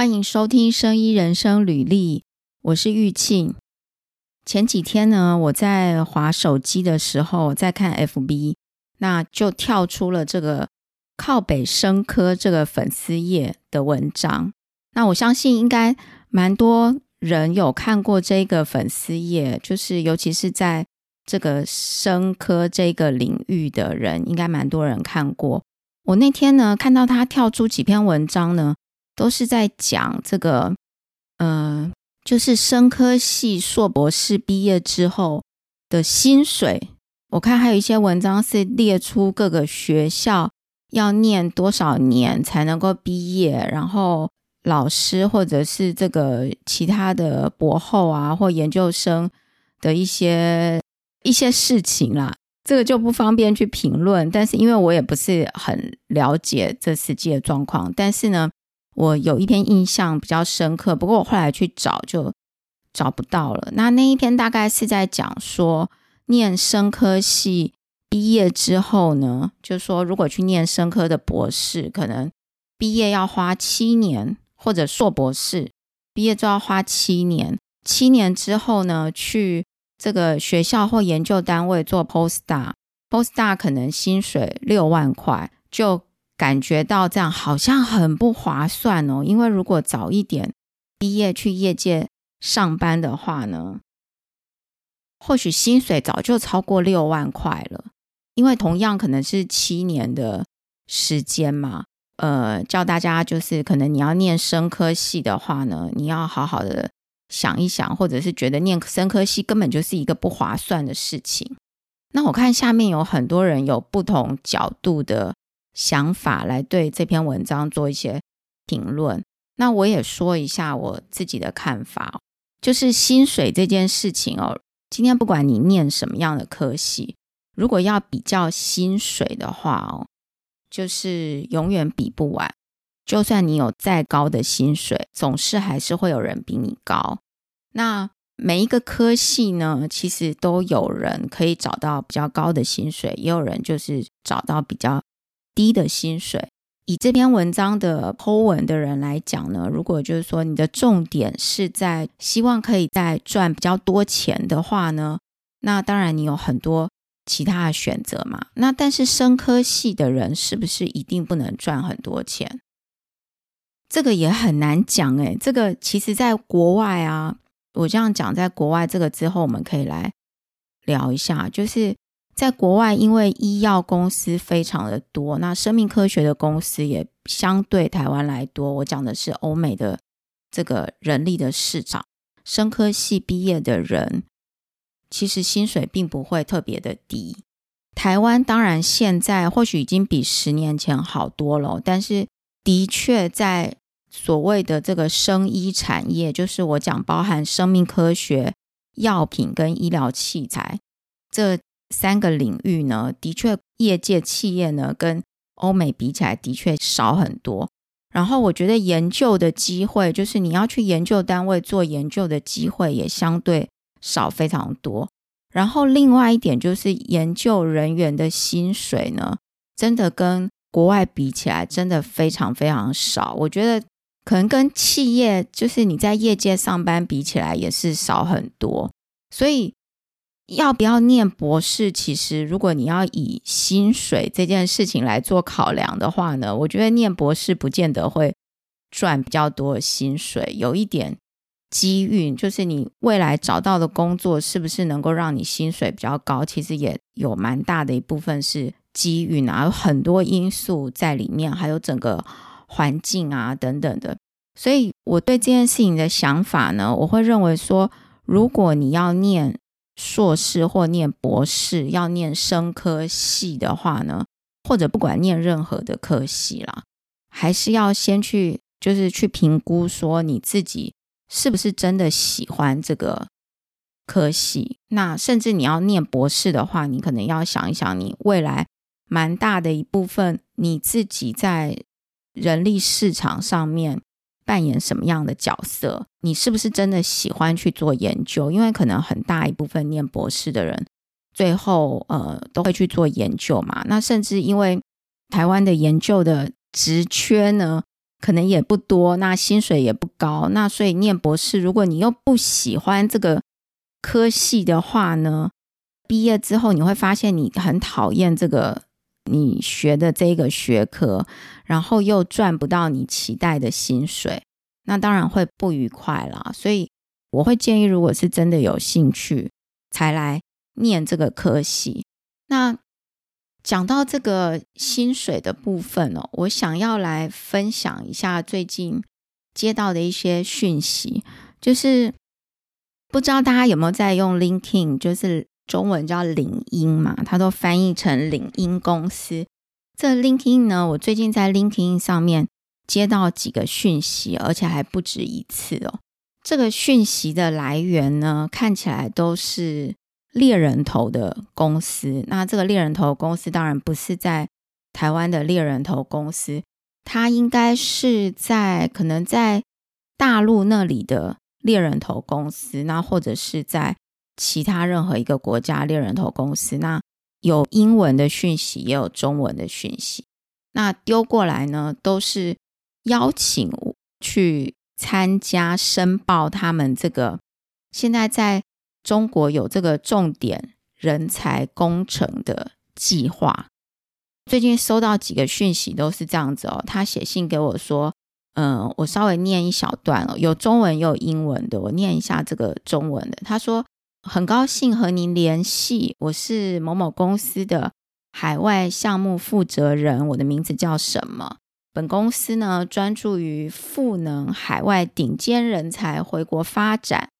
欢迎收听《生医人生履历》，我是玉庆。前几天呢，我在划手机的时候，在看 FB，那就跳出了这个靠北生科这个粉丝页的文章。那我相信应该蛮多人有看过这个粉丝页，就是尤其是在这个生科这个领域的人，应该蛮多人看过。我那天呢，看到他跳出几篇文章呢。都是在讲这个，呃，就是生科系硕博士毕业之后的薪水。我看还有一些文章是列出各个学校要念多少年才能够毕业，然后老师或者是这个其他的博后啊或研究生的一些一些事情啦。这个就不方便去评论。但是因为我也不是很了解这实际的状况，但是呢。我有一篇印象比较深刻，不过我后来去找就找不到了。那那一篇大概是在讲说，念生科系毕业之后呢，就说如果去念生科的博士，可能毕业要花七年，或者硕博士毕业就要花七年。七年之后呢，去这个学校或研究单位做 postdoc，postdoc 可能薪水六万块就。感觉到这样好像很不划算哦，因为如果早一点毕业去业界上班的话呢，或许薪水早就超过六万块了。因为同样可能是七年的时间嘛，呃，叫大家就是可能你要念生科系的话呢，你要好好的想一想，或者是觉得念生科系根本就是一个不划算的事情。那我看下面有很多人有不同角度的。想法来对这篇文章做一些评论。那我也说一下我自己的看法，就是薪水这件事情哦。今天不管你念什么样的科系，如果要比较薪水的话哦，就是永远比不完。就算你有再高的薪水，总是还是会有人比你高。那每一个科系呢，其实都有人可以找到比较高的薪水，也有人就是找到比较。低的薪水，以这篇文章的 Po 文的人来讲呢，如果就是说你的重点是在希望可以再赚比较多钱的话呢，那当然你有很多其他的选择嘛。那但是生科系的人是不是一定不能赚很多钱？这个也很难讲诶。这个其实在国外啊，我这样讲，在国外这个之后我们可以来聊一下，就是。在国外，因为医药公司非常的多，那生命科学的公司也相对台湾来多。我讲的是欧美的这个人力的市场，生科系毕业的人，其实薪水并不会特别的低。台湾当然现在或许已经比十年前好多了，但是的确在所谓的这个生医产业，就是我讲包含生命科学、药品跟医疗器材这。三个领域呢，的确，业界企业呢跟欧美比起来，的确少很多。然后，我觉得研究的机会，就是你要去研究单位做研究的机会，也相对少非常多。然后，另外一点就是研究人员的薪水呢，真的跟国外比起来，真的非常非常少。我觉得可能跟企业，就是你在业界上班比起来，也是少很多。所以。要不要念博士？其实，如果你要以薪水这件事情来做考量的话呢，我觉得念博士不见得会赚比较多的薪水。有一点机遇，就是你未来找到的工作是不是能够让你薪水比较高，其实也有蛮大的一部分是机遇啊，有很多因素在里面，还有整个环境啊等等的。所以我对这件事情的想法呢，我会认为说，如果你要念。硕士或念博士要念生科系的话呢，或者不管念任何的科系啦，还是要先去就是去评估说你自己是不是真的喜欢这个科系。那甚至你要念博士的话，你可能要想一想，你未来蛮大的一部分你自己在人力市场上面。扮演什么样的角色？你是不是真的喜欢去做研究？因为可能很大一部分念博士的人，最后呃都会去做研究嘛。那甚至因为台湾的研究的职缺呢，可能也不多，那薪水也不高，那所以念博士，如果你又不喜欢这个科系的话呢，毕业之后你会发现你很讨厌这个你学的这个学科，然后又赚不到你期待的薪水，那当然会不愉快啦。所以我会建议，如果是真的有兴趣，才来念这个科系。那讲到这个薪水的部分哦，我想要来分享一下最近接到的一些讯息，就是不知道大家有没有在用 LinkedIn，就是中文叫领英嘛，它都翻译成领英公司。这 LinkedIn 呢，我最近在 LinkedIn 上面接到几个讯息，而且还不止一次哦。这个讯息的来源呢，看起来都是。猎人头的公司，那这个猎人头公司当然不是在台湾的猎人头公司，它应该是在可能在大陆那里的猎人头公司，那或者是在其他任何一个国家猎人头公司，那有英文的讯息，也有中文的讯息，那丢过来呢，都是邀请去参加申报他们这个现在在。中国有这个重点人才工程的计划，最近收到几个讯息都是这样子哦。他写信给我说：“嗯，我稍微念一小段哦，有中文也有英文的，我念一下这个中文的。”他说：“很高兴和您联系，我是某某公司的海外项目负责人，我的名字叫什么？本公司呢专注于赋能海外顶尖人才回国发展。”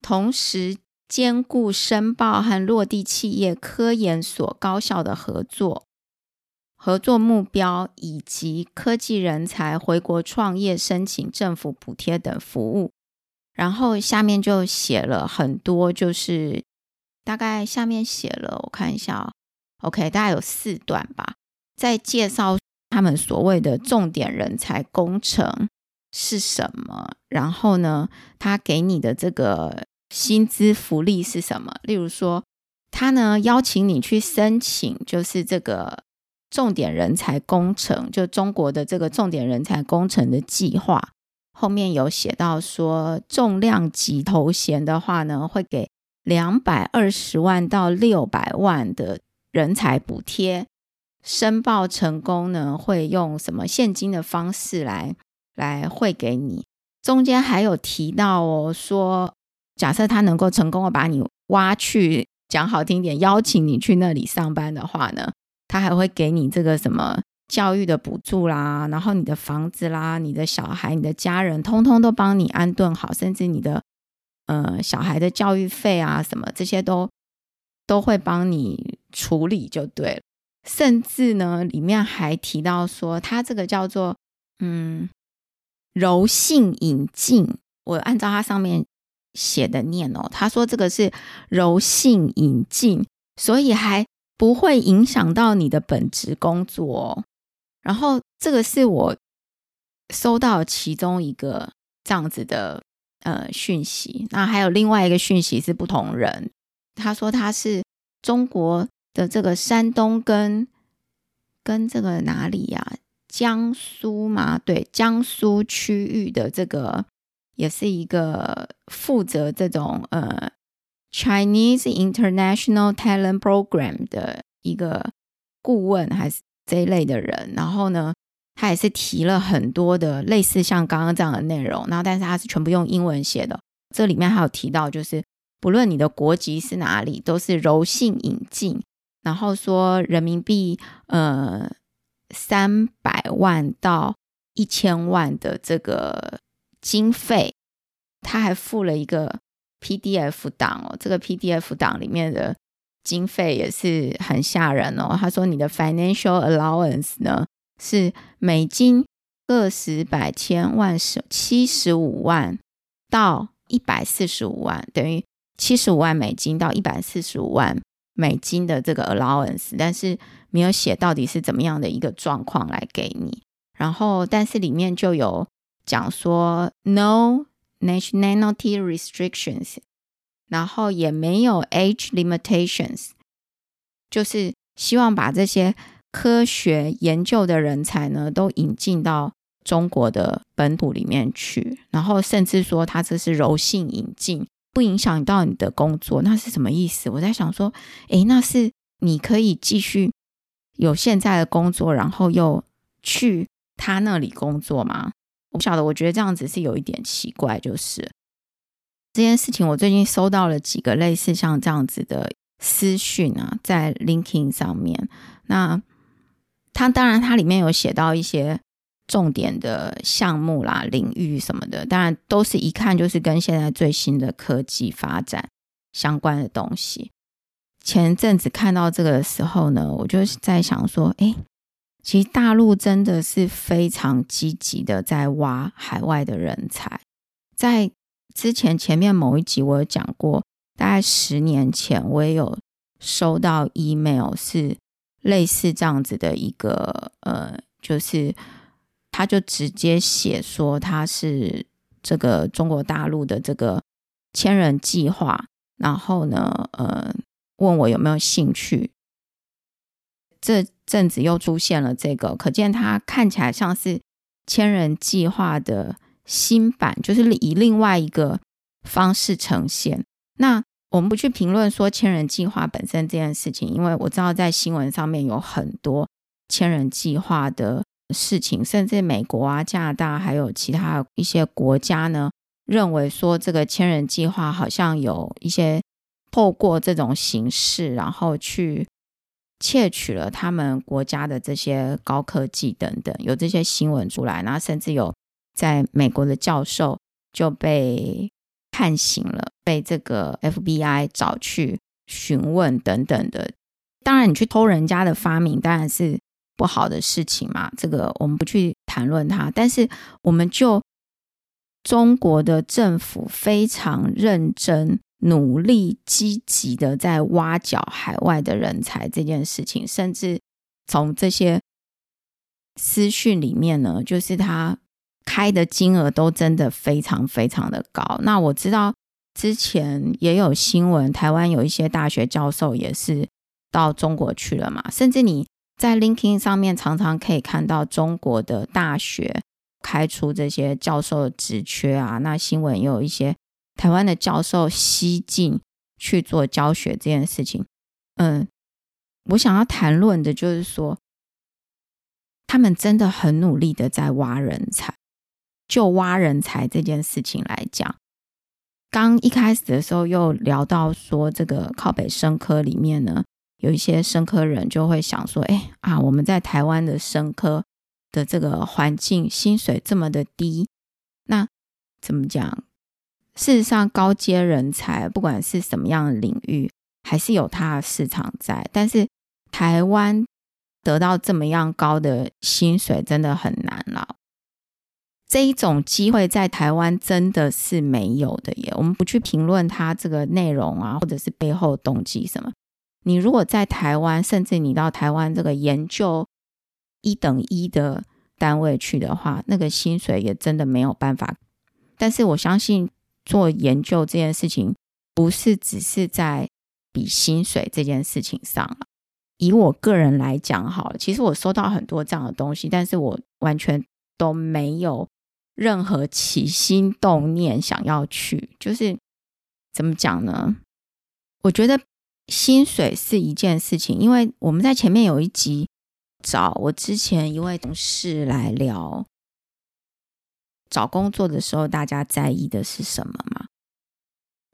同时兼顾申报和落地企业科研所高校的合作、合作目标以及科技人才回国创业申请政府补贴等服务。然后下面就写了很多，就是大概下面写了，我看一下，OK，大概有四段吧，在介绍他们所谓的重点人才工程是什么。然后呢，他给你的这个。薪资福利是什么？例如说，他呢邀请你去申请，就是这个重点人才工程，就中国的这个重点人才工程的计划。后面有写到说，重量级头衔的话呢，会给两百二十万到六百万的人才补贴。申报成功呢，会用什么现金的方式来来汇给你？中间还有提到哦，说。假设他能够成功的把你挖去，讲好听点，邀请你去那里上班的话呢，他还会给你这个什么教育的补助啦，然后你的房子啦、你的小孩、你的家人，通通都帮你安顿好，甚至你的呃小孩的教育费啊什么这些都都会帮你处理就对了。甚至呢，里面还提到说，他这个叫做嗯柔性引进，我按照他上面。写的念哦，他说这个是柔性引进，所以还不会影响到你的本职工作。然后这个是我收到其中一个这样子的呃讯息。那还有另外一个讯息是不同人，他说他是中国的这个山东跟跟这个哪里呀？江苏嘛，对，江苏区域的这个。也是一个负责这种呃 Chinese International Talent Program 的一个顾问，还是这一类的人。然后呢，他也是提了很多的类似像刚刚这样的内容。然后，但是他是全部用英文写的。这里面还有提到，就是不论你的国籍是哪里，都是柔性引进。然后说人民币呃三百万到一千万的这个。经费，他还附了一个 PDF 档哦，这个 PDF 档里面的经费也是很吓人哦。他说你的 financial allowance 呢是美金个十百千万十七十五万到一百四十五万，等于七十五万美金到一百四十五万美金的这个 allowance，但是没有写到底是怎么样的一个状况来给你。然后，但是里面就有。讲说 no nationality restrictions，然后也没有 age limitations，就是希望把这些科学研究的人才呢都引进到中国的本土里面去，然后甚至说他这是柔性引进，不影响到你的工作，那是什么意思？我在想说，诶，那是你可以继续有现在的工作，然后又去他那里工作吗？我不晓得，我觉得这样子是有一点奇怪。就是这件事情，我最近收到了几个类似像这样子的私讯啊，在 l i n k i n g 上面。那它当然，它里面有写到一些。重点的项目啦、领域什么的，当然都是一看就是跟现在最新的科技发展相关的东西。前阵子看到这个的时候呢，我就在想说，哎，其实大陆真的是非常积极的在挖海外的人才。在之前前面某一集我有讲过，大概十年前我也有收到 email，是类似这样子的一个呃，就是。他就直接写说他是这个中国大陆的这个千人计划，然后呢，呃，问我有没有兴趣。这阵子又出现了这个，可见他看起来像是千人计划的新版，就是以另外一个方式呈现。那我们不去评论说千人计划本身这件事情，因为我知道在新闻上面有很多千人计划的。事情，甚至美国啊、加拿大还有其他一些国家呢，认为说这个千人计划好像有一些透过这种形式，然后去窃取了他们国家的这些高科技等等，有这些新闻出来，然后甚至有在美国的教授就被判刑了，被这个 FBI 找去询问等等的。当然，你去偷人家的发明，当然是。不好的事情嘛，这个我们不去谈论它。但是，我们就中国的政府非常认真、努力、积极的在挖角海外的人才这件事情，甚至从这些私讯里面呢，就是他开的金额都真的非常非常的高。那我知道之前也有新闻，台湾有一些大学教授也是到中国去了嘛，甚至你。在 LinkedIn 上面常常可以看到中国的大学开出这些教授的职缺啊，那新闻也有一些台湾的教授西进去做教学这件事情。嗯，我想要谈论的就是说，他们真的很努力的在挖人才。就挖人才这件事情来讲，刚一开始的时候又聊到说，这个靠北生科里面呢。有一些生科人就会想说：“哎啊，我们在台湾的生科的这个环境，薪水这么的低，那怎么讲？事实上，高阶人才不管是什么样的领域，还是有它的市场在。但是台湾得到这么样高的薪水，真的很难了。这一种机会在台湾真的是没有的耶。我们不去评论它这个内容啊，或者是背后动机什么。”你如果在台湾，甚至你到台湾这个研究一等一的单位去的话，那个薪水也真的没有办法。但是我相信做研究这件事情，不是只是在比薪水这件事情上了。以我个人来讲，好了，其实我收到很多这样的东西，但是我完全都没有任何起心动念想要去。就是怎么讲呢？我觉得。薪水是一件事情，因为我们在前面有一集找我之前一位同事来聊找工作的时候，大家在意的是什么嘛？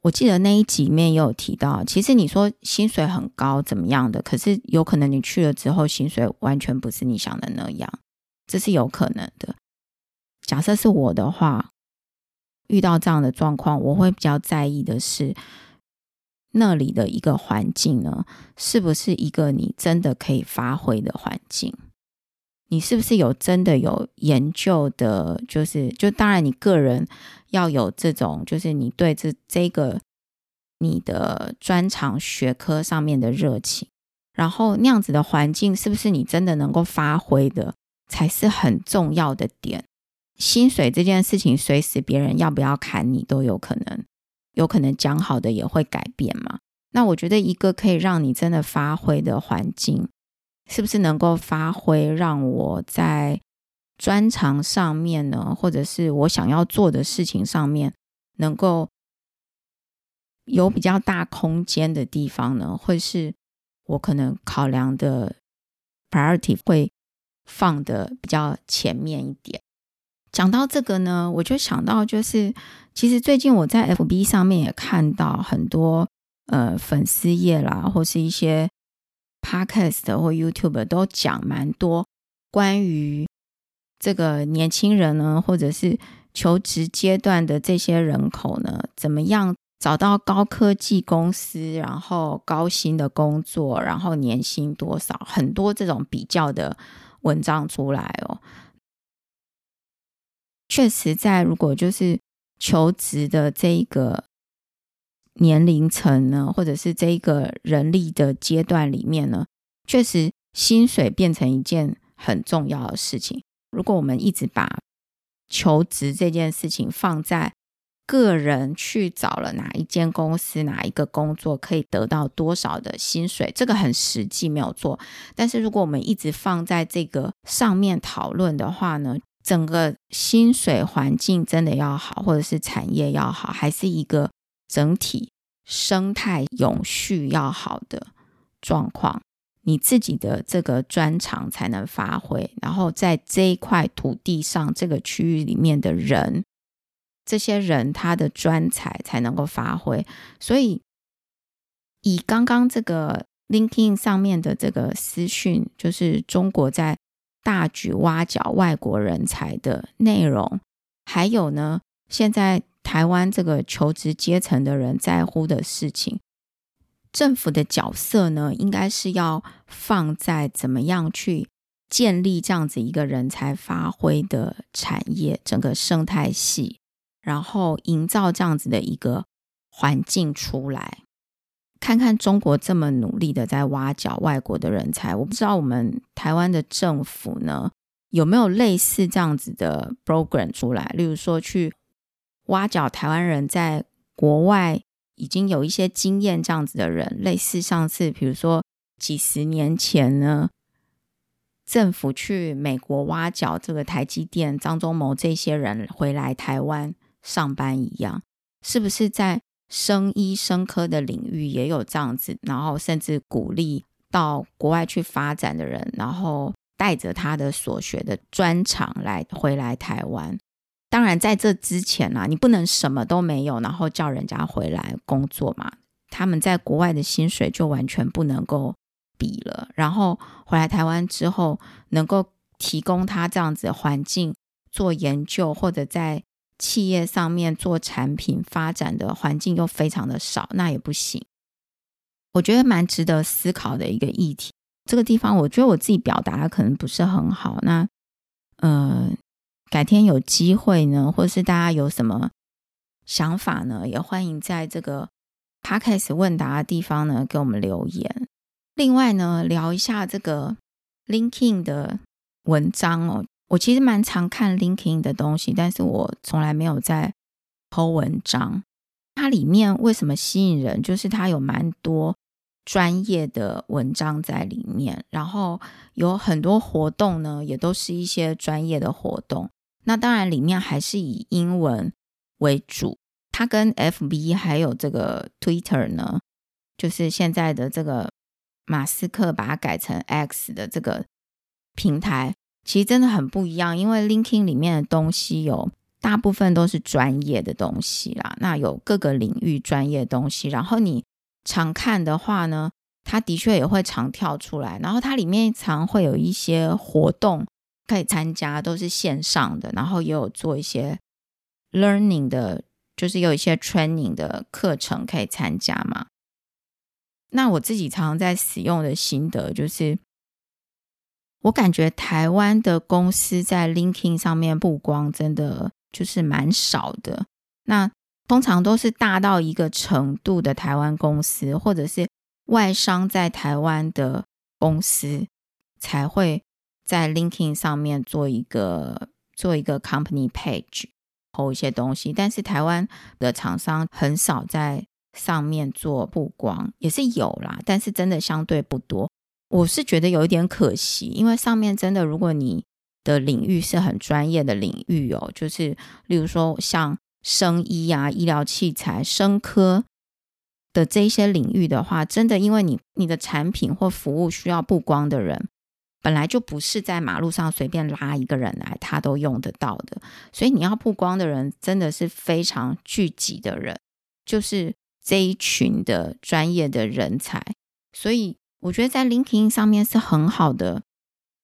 我记得那一集里面也有提到，其实你说薪水很高怎么样的，可是有可能你去了之后，薪水完全不是你想的那样，这是有可能的。假设是我的话，遇到这样的状况，我会比较在意的是。那里的一个环境呢，是不是一个你真的可以发挥的环境？你是不是有真的有研究的？就是就当然，你个人要有这种，就是你对这这个你的专长学科上面的热情，然后那样子的环境，是不是你真的能够发挥的，才是很重要的点。薪水这件事情，随时别人要不要砍你都有可能。有可能讲好的也会改变嘛？那我觉得一个可以让你真的发挥的环境，是不是能够发挥让我在专长上面呢，或者是我想要做的事情上面，能够有比较大空间的地方呢，会是我可能考量的 priority 会放的比较前面一点。讲到这个呢，我就想到就是，其实最近我在 FB 上面也看到很多呃粉丝页啦，或是一些 Podcast 或 YouTube 都讲蛮多关于这个年轻人呢，或者是求职阶段的这些人口呢，怎么样找到高科技公司，然后高薪的工作，然后年薪多少，很多这种比较的文章出来哦。确实，在如果就是求职的这一个年龄层呢，或者是这一个人力的阶段里面呢，确实薪水变成一件很重要的事情。如果我们一直把求职这件事情放在个人去找了哪一间公司、哪一个工作可以得到多少的薪水，这个很实际没有错。但是如果我们一直放在这个上面讨论的话呢？整个薪水环境真的要好，或者是产业要好，还是一个整体生态永续要好的状况，你自己的这个专长才能发挥，然后在这一块土地上这个区域里面的人，这些人他的专才才能够发挥。所以，以刚刚这个 LinkedIn 上面的这个私讯，就是中国在。大举挖角外国人才的内容，还有呢，现在台湾这个求职阶层的人在乎的事情，政府的角色呢，应该是要放在怎么样去建立这样子一个人才发挥的产业整个生态系，然后营造这样子的一个环境出来。看看中国这么努力的在挖角外国的人才，我不知道我们台湾的政府呢有没有类似这样子的 program 出来，例如说去挖角台湾人在国外已经有一些经验这样子的人，类似上次比如说几十年前呢，政府去美国挖角这个台积电张忠谋这些人回来台湾上班一样，是不是在？生医生科的领域也有这样子，然后甚至鼓励到国外去发展的人，然后带着他的所学的专长来回来台湾。当然，在这之前啊，你不能什么都没有，然后叫人家回来工作嘛。他们在国外的薪水就完全不能够比了。然后回来台湾之后，能够提供他这样子的环境做研究，或者在。企业上面做产品发展的环境又非常的少，那也不行。我觉得蛮值得思考的一个议题。这个地方，我觉得我自己表达的可能不是很好。那，呃，改天有机会呢，或是大家有什么想法呢，也欢迎在这个 podcast 问答的地方呢给我们留言。另外呢，聊一下这个 linking 的文章哦。我其实蛮常看 LinkedIn 的东西，但是我从来没有在剖文章。它里面为什么吸引人？就是它有蛮多专业的文章在里面，然后有很多活动呢，也都是一些专业的活动。那当然里面还是以英文为主。它跟 FB 还有这个 Twitter 呢，就是现在的这个马斯克把它改成 X 的这个平台。其实真的很不一样，因为 Linking 里面的东西有大部分都是专业的东西啦，那有各个领域专业的东西。然后你常看的话呢，它的确也会常跳出来。然后它里面常会有一些活动可以参加，都是线上的，然后也有做一些 learning 的，就是有一些 training 的课程可以参加嘛。那我自己常常在使用的心得就是。我感觉台湾的公司在 LinkedIn 上面曝光真的就是蛮少的。那通常都是大到一个程度的台湾公司，或者是外商在台湾的公司，才会在 LinkedIn 上面做一个做一个 company page，投一些东西。但是台湾的厂商很少在上面做曝光，也是有啦，但是真的相对不多。我是觉得有一点可惜，因为上面真的，如果你的领域是很专业的领域哦，就是例如说像生医啊、医疗器材、生科的这一些领域的话，真的因为你你的产品或服务需要曝光的人，本来就不是在马路上随便拉一个人来他都用得到的，所以你要曝光的人真的是非常聚集的人，就是这一群的专业的人才，所以我觉得在 LinkedIn 上面是很好的。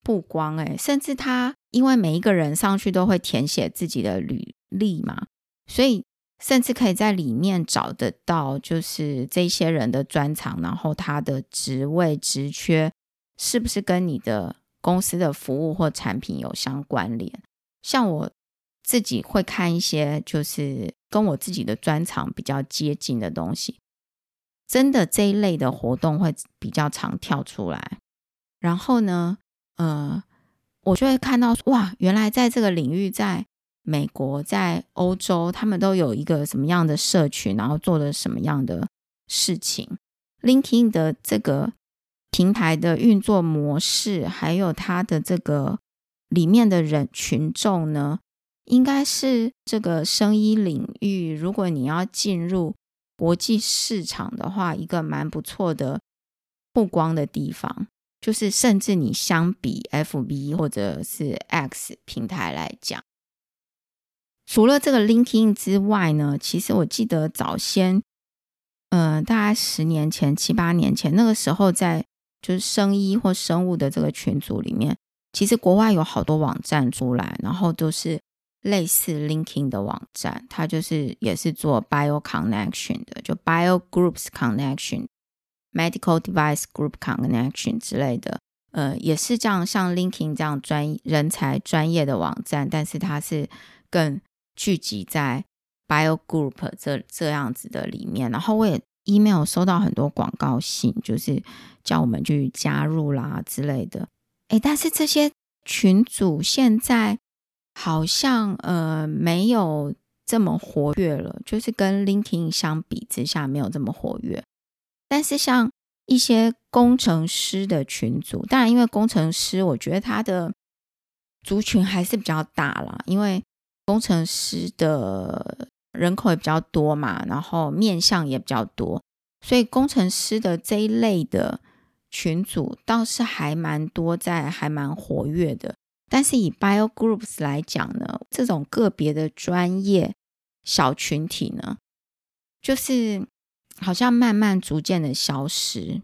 曝光哎，甚至他因为每一个人上去都会填写自己的履历嘛，所以甚至可以在里面找得到，就是这些人的专长，然后他的职位职缺是不是跟你的公司的服务或产品有相关联？像我自己会看一些，就是跟我自己的专长比较接近的东西，真的这一类的活动会比较常跳出来，然后呢？呃，我就会看到哇，原来在这个领域，在美国、在欧洲，他们都有一个什么样的社群，然后做了什么样的事情。LinkedIn 的这个平台的运作模式，还有它的这个里面的人群众呢，应该是这个生意领域，如果你要进入国际市场的话，一个蛮不错的曝光的地方。就是，甚至你相比 FB 或者是 X 平台来讲，除了这个 Linkin 之外呢，其实我记得早先，呃，大概十年前、七八年前，那个时候在就是生医或生物的这个群组里面，其实国外有好多网站出来，然后都是类似 Linking 的网站，它就是也是做 Bio Connection 的，就 Bio Groups Connection。Medical Device Group Connection 之类的，呃，也是这样，像 Linking 这样专人才专业的网站，但是它是更聚集在 Bio Group 这这样子的里面。然后我也 email 收到很多广告信，就是叫我们去加入啦之类的。诶，但是这些群组现在好像呃没有这么活跃了，就是跟 LinkedIn 相比之下没有这么活跃。但是像一些工程师的群组，当然因为工程师，我觉得他的族群还是比较大啦，因为工程师的人口也比较多嘛，然后面向也比较多，所以工程师的这一类的群组倒是还蛮多，在还蛮活跃的。但是以 Bio Groups 来讲呢，这种个别的专业小群体呢，就是。好像慢慢逐渐的消失。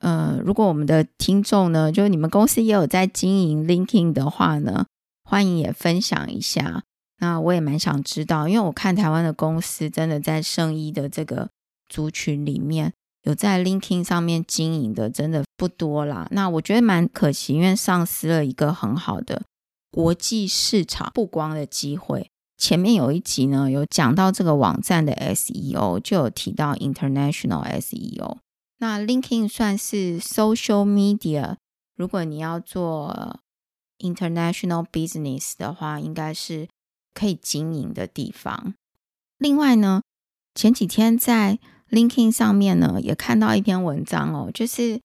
呃，如果我们的听众呢，就是你们公司也有在经营 Linking 的话呢，欢迎也分享一下。那我也蛮想知道，因为我看台湾的公司真的在生意的这个族群里面，有在 LinkedIn 上面经营的真的不多啦。那我觉得蛮可惜，因为丧失了一个很好的国际市场曝光的机会。前面有一集呢，有讲到这个网站的 SEO，就有提到 international SEO。那 LinkedIn 算是 social media，如果你要做 international business 的话，应该是可以经营的地方。另外呢，前几天在 linkin 上面呢，也看到一篇文章哦，就是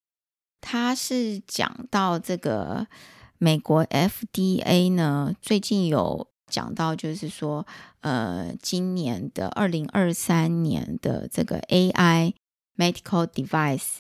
它是讲到这个美国 FDA 呢，最近有。讲到就是说，呃，今年的二零二三年的这个 AI medical device，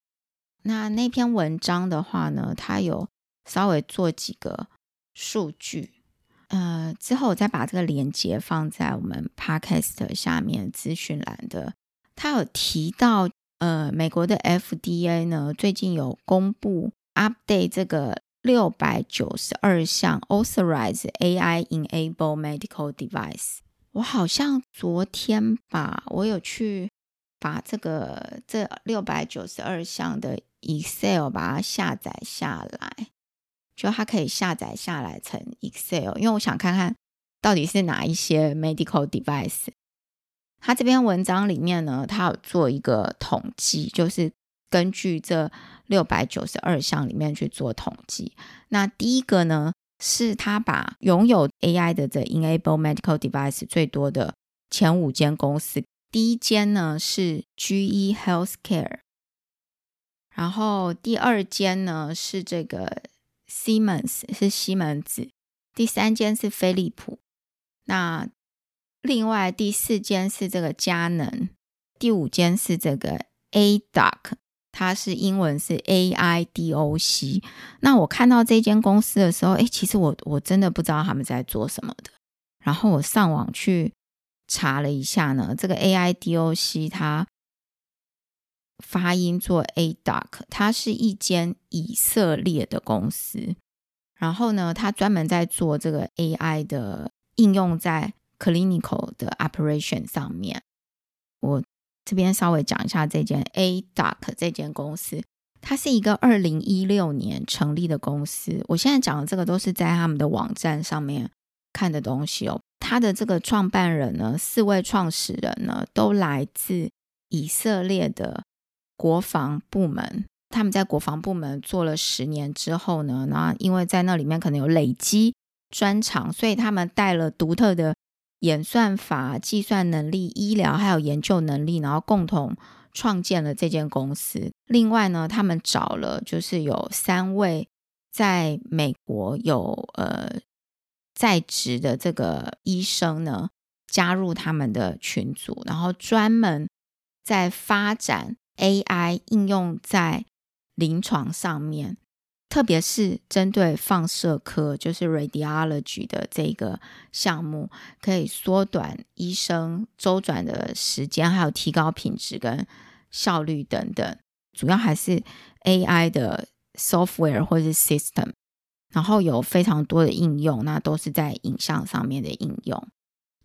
那那篇文章的话呢，它有稍微做几个数据，呃，之后我再把这个链接放在我们 podcast 下面资讯栏的。他有提到，呃，美国的 FDA 呢，最近有公布 update 这个。六百九十二项 authorized AI enable medical device，我好像昨天吧，我有去把这个这六百九十二项的 Excel 把它下载下来，就它可以下载下来成 Excel，因为我想看看到底是哪一些 medical device。他这篇文章里面呢，他有做一个统计，就是根据这。六百九十二项里面去做统计，那第一个呢，是他把拥有 AI 的这 enable medical device 最多的前五间公司，第一间呢是 GE Healthcare，然后第二间呢是这个 Siemens 是西门子，第三间是飞利浦。那另外第四间是这个佳能，第五间是这个 adock 它是英文是 AIDOC。那我看到这间公司的时候，哎，其实我我真的不知道他们在做什么的。然后我上网去查了一下呢，这个 AIDOC 它发音做 adock 它是一间以色列的公司。然后呢，它专门在做这个 AI 的应用在。Clinical 的 operation 上面，我这边稍微讲一下这间 A Doc 这间公司，它是一个二零一六年成立的公司。我现在讲的这个都是在他们的网站上面看的东西哦。它的这个创办人呢，四位创始人呢，都来自以色列的国防部门。他们在国防部门做了十年之后呢，那因为在那里面可能有累积专长，所以他们带了独特的。演算法、计算能力、医疗还有研究能力，然后共同创建了这间公司。另外呢，他们找了就是有三位在美国有呃在职的这个医生呢，加入他们的群组，然后专门在发展 AI 应用在临床上面。特别是针对放射科，就是 radiology 的这个项目，可以缩短医生周转的时间，还有提高品质跟效率等等。主要还是 AI 的 software 或是 system，然后有非常多的应用，那都是在影像上面的应用。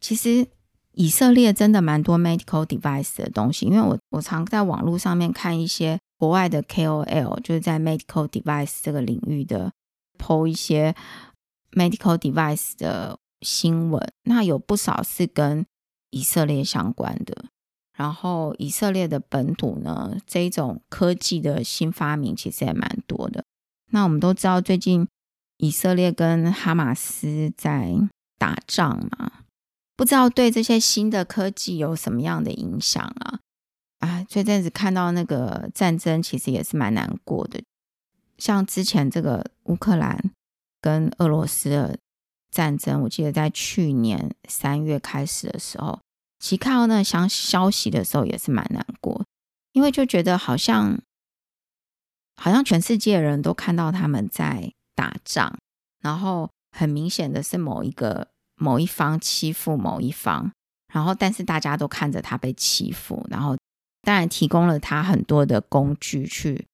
其实以色列真的蛮多 medical device 的东西，因为我我常在网络上面看一些。国外的 KOL 就是在 medical device 这个领域的，po 一些 medical device 的新闻，那有不少是跟以色列相关的。然后以色列的本土呢，这种科技的新发明其实也蛮多的。那我们都知道，最近以色列跟哈马斯在打仗嘛，不知道对这些新的科技有什么样的影响啊？啊，这阵子看到那个战争，其实也是蛮难过的。像之前这个乌克兰跟俄罗斯的战争，我记得在去年三月开始的时候，其实看到那消消息的时候也是蛮难过，因为就觉得好像好像全世界的人都看到他们在打仗，然后很明显的是某一个某一方欺负某一方，然后但是大家都看着他被欺负，然后。当然提供了他很多的工具去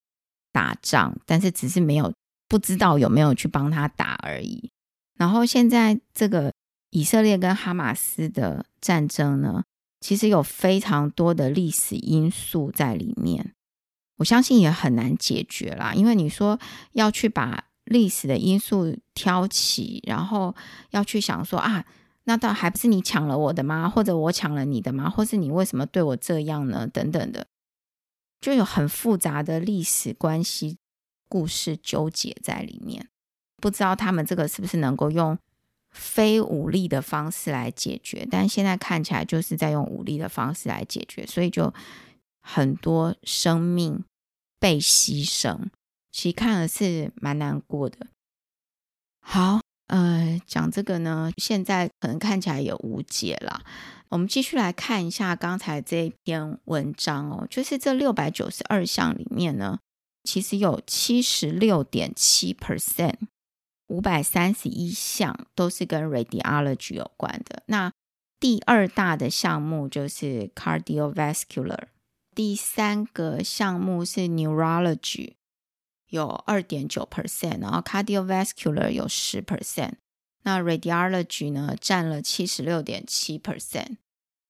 打仗，但是只是没有不知道有没有去帮他打而已。然后现在这个以色列跟哈马斯的战争呢，其实有非常多的历史因素在里面，我相信也很难解决啦。因为你说要去把历史的因素挑起，然后要去想说啊。那倒还不是你抢了我的吗？或者我抢了你的吗？或是你为什么对我这样呢？等等的，就有很复杂的历史关系故事纠结在里面。不知道他们这个是不是能够用非武力的方式来解决？但现在看起来就是在用武力的方式来解决，所以就很多生命被牺牲，其实看了是蛮难过的。好。呃，讲这个呢，现在可能看起来也无解了。我们继续来看一下刚才这篇文章哦，就是这六百九十二项里面呢，其实有七十六点七 percent，五百三十一项都是跟 radiology 有关的。那第二大的项目就是 cardiovascular，第三个项目是 neurology。有二点九 percent，然后 cardiovascular 有十 percent，那 radiology 呢占了七十六点七 percent。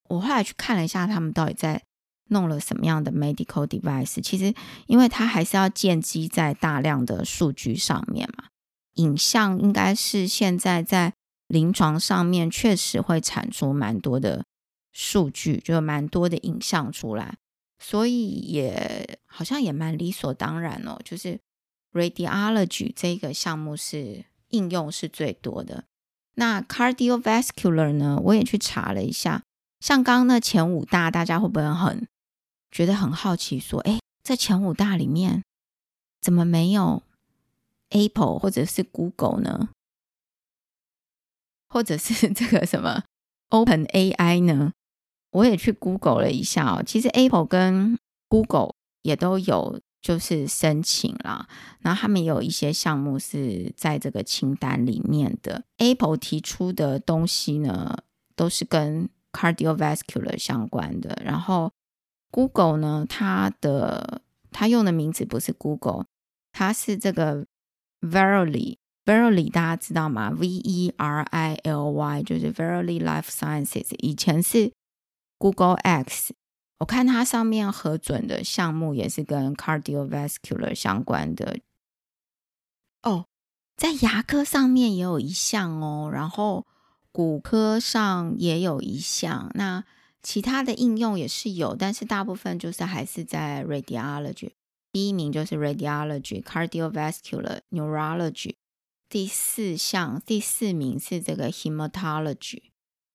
我后来去看了一下，他们到底在弄了什么样的 medical device。其实，因为它还是要建基在大量的数据上面嘛，影像应该是现在在临床上面确实会产出蛮多的数据，就蛮多的影像出来，所以也好像也蛮理所当然哦，就是。Radiology 这个项目是应用是最多的。那 Cardiovascular 呢？我也去查了一下，像刚刚那前五大，大家会不会很觉得很好奇？说，哎，在前五大里面怎么没有 Apple 或者是 Google 呢？或者是 这个什么 Open AI 呢？我也去 Google 了一下哦，其实 Apple 跟 Google 也都有就是申请啦，然后他们有一些项目是在这个清单里面的。Apple 提出的东西呢，都是跟 cardiovascular 相关的，然后 Google 呢，它的它用的名字不是 Google，它是这个 Verily，Verily 大家知道吗？V E R I L Y 就是 Verily Life Sciences，以前是 Google X，我看它上面核准的项目也是跟 cardiovascular 相关的。哦，在牙科上面也有一项哦，然后骨科上也有一项，那其他的应用也是有，但是大部分就是还是在 radiology。第一名就是 radiology、cardiovascular、neurology，第四项第四名是这个 hematology。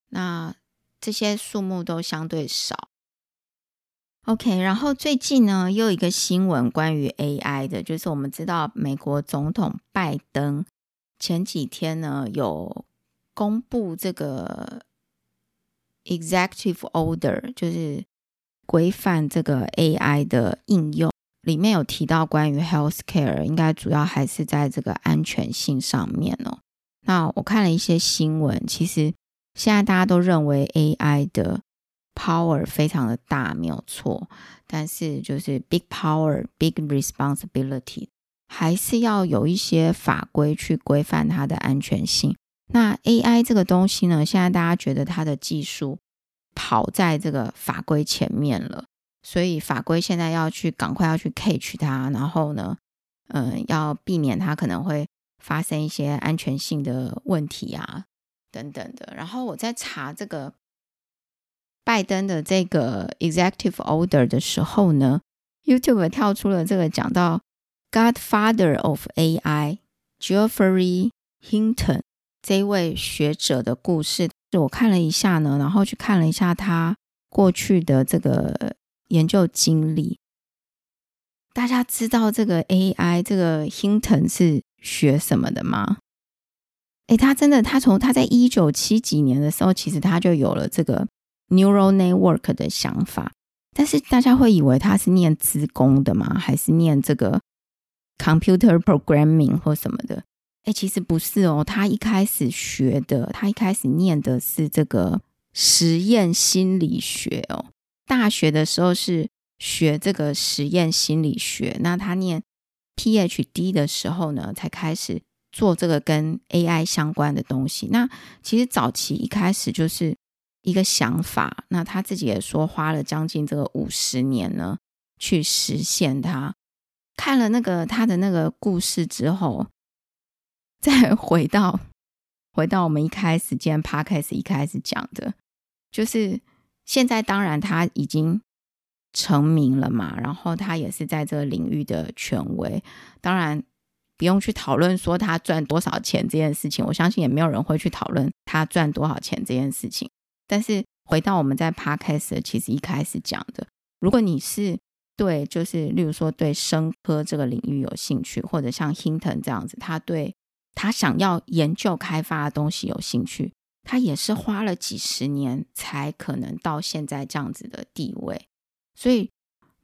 那这些数目都相对少。OK，然后最近呢，又一个新闻关于 AI 的，就是我们知道美国总统拜登前几天呢有公布这个 Executive Order，就是规范这个 AI 的应用，里面有提到关于 Healthcare，应该主要还是在这个安全性上面哦。那我看了一些新闻，其实。现在大家都认为 AI 的 power 非常的大，没有错。但是就是 big power, big responsibility，还是要有一些法规去规范它的安全性。那 AI 这个东西呢，现在大家觉得它的技术跑在这个法规前面了，所以法规现在要去赶快要去 catch 它，然后呢，嗯，要避免它可能会发生一些安全性的问题啊。等等的，然后我在查这个拜登的这个 executive order 的时候呢，YouTube 跳出了这个讲到 Godfather of AI Geoffrey Hinton 这位学者的故事。我看了一下呢，然后去看了一下他过去的这个研究经历。大家知道这个 AI 这个 Hinton 是学什么的吗？哎，他真的，他从他在一九七几年的时候，其实他就有了这个 neural network 的想法。但是大家会以为他是念资工的吗？还是念这个 computer programming 或什么的？哎，其实不是哦。他一开始学的，他一开始念的是这个实验心理学哦。大学的时候是学这个实验心理学。那他念 PhD 的时候呢，才开始。做这个跟 AI 相关的东西，那其实早期一开始就是一个想法。那他自己也说，花了将近这个五十年呢，去实现它。看了那个他的那个故事之后，再回到回到我们一开始今天 Podcast 一开始讲的，就是现在当然他已经成名了嘛，然后他也是在这个领域的权威，当然。不用去讨论说他赚多少钱这件事情，我相信也没有人会去讨论他赚多少钱这件事情。但是回到我们在 podcast 其实一开始讲的，如果你是对，就是例如说对生科这个领域有兴趣，或者像 Hinton 这样子，他对他想要研究开发的东西有兴趣，他也是花了几十年才可能到现在这样子的地位，所以。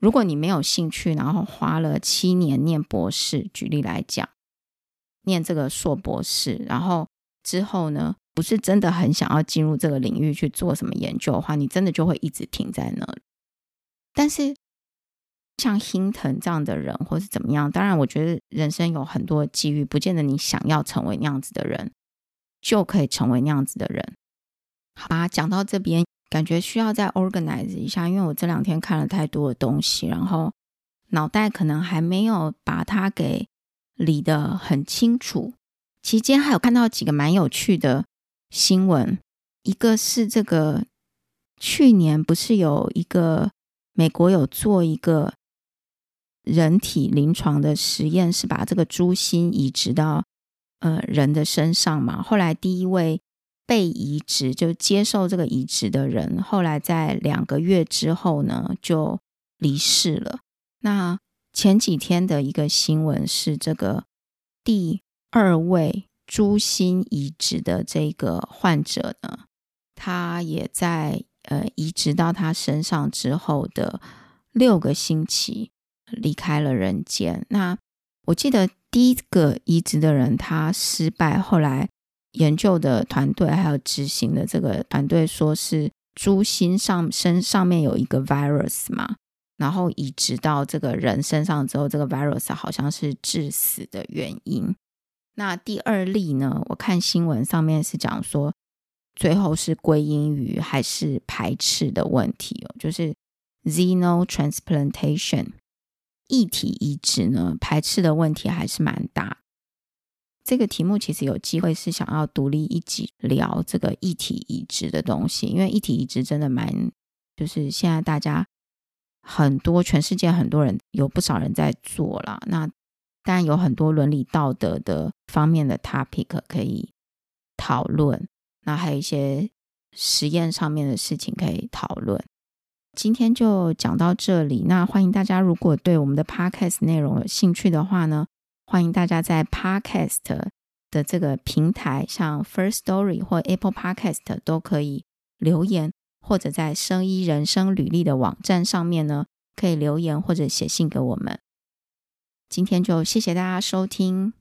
如果你没有兴趣，然后花了七年念博士，举例来讲，念这个硕博士，然后之后呢，不是真的很想要进入这个领域去做什么研究的话，你真的就会一直停在那。但是像心疼这样的人，或是怎么样，当然，我觉得人生有很多机遇，不见得你想要成为那样子的人，就可以成为那样子的人。好吧，讲到这边。感觉需要再 organize 一下，因为我这两天看了太多的东西，然后脑袋可能还没有把它给理得很清楚。期间还有看到几个蛮有趣的新闻，一个是这个去年不是有一个美国有做一个人体临床的实验，是把这个猪心移植到呃人的身上嘛？后来第一位。被移植就接受这个移植的人，后来在两个月之后呢，就离世了。那前几天的一个新闻是，这个第二位猪心移植的这个患者呢，他也在呃移植到他身上之后的六个星期离开了人间。那我记得第一个移植的人他失败，后来研究的团队还有执行的这个团队说是猪心上身上面有一个 virus 嘛。然后移植到这个人身上之后，这个 virus 好像是致死的原因。那第二例呢？我看新闻上面是讲说，最后是归因于还是排斥的问题哦，就是 xenotransplantation 异体移植呢，排斥的问题还是蛮大。这个题目其实有机会是想要独立一集聊这个异体移植的东西，因为异体移植真的蛮，就是现在大家。很多全世界很多人有不少人在做了，那当然有很多伦理道德的方面的 topic 可以讨论，那还有一些实验上面的事情可以讨论。今天就讲到这里，那欢迎大家如果对我们的 podcast 内容有兴趣的话呢，欢迎大家在 podcast 的这个平台，像 First Story 或 Apple Podcast 都可以留言。或者在生医人生履历的网站上面呢，可以留言或者写信给我们。今天就谢谢大家收听。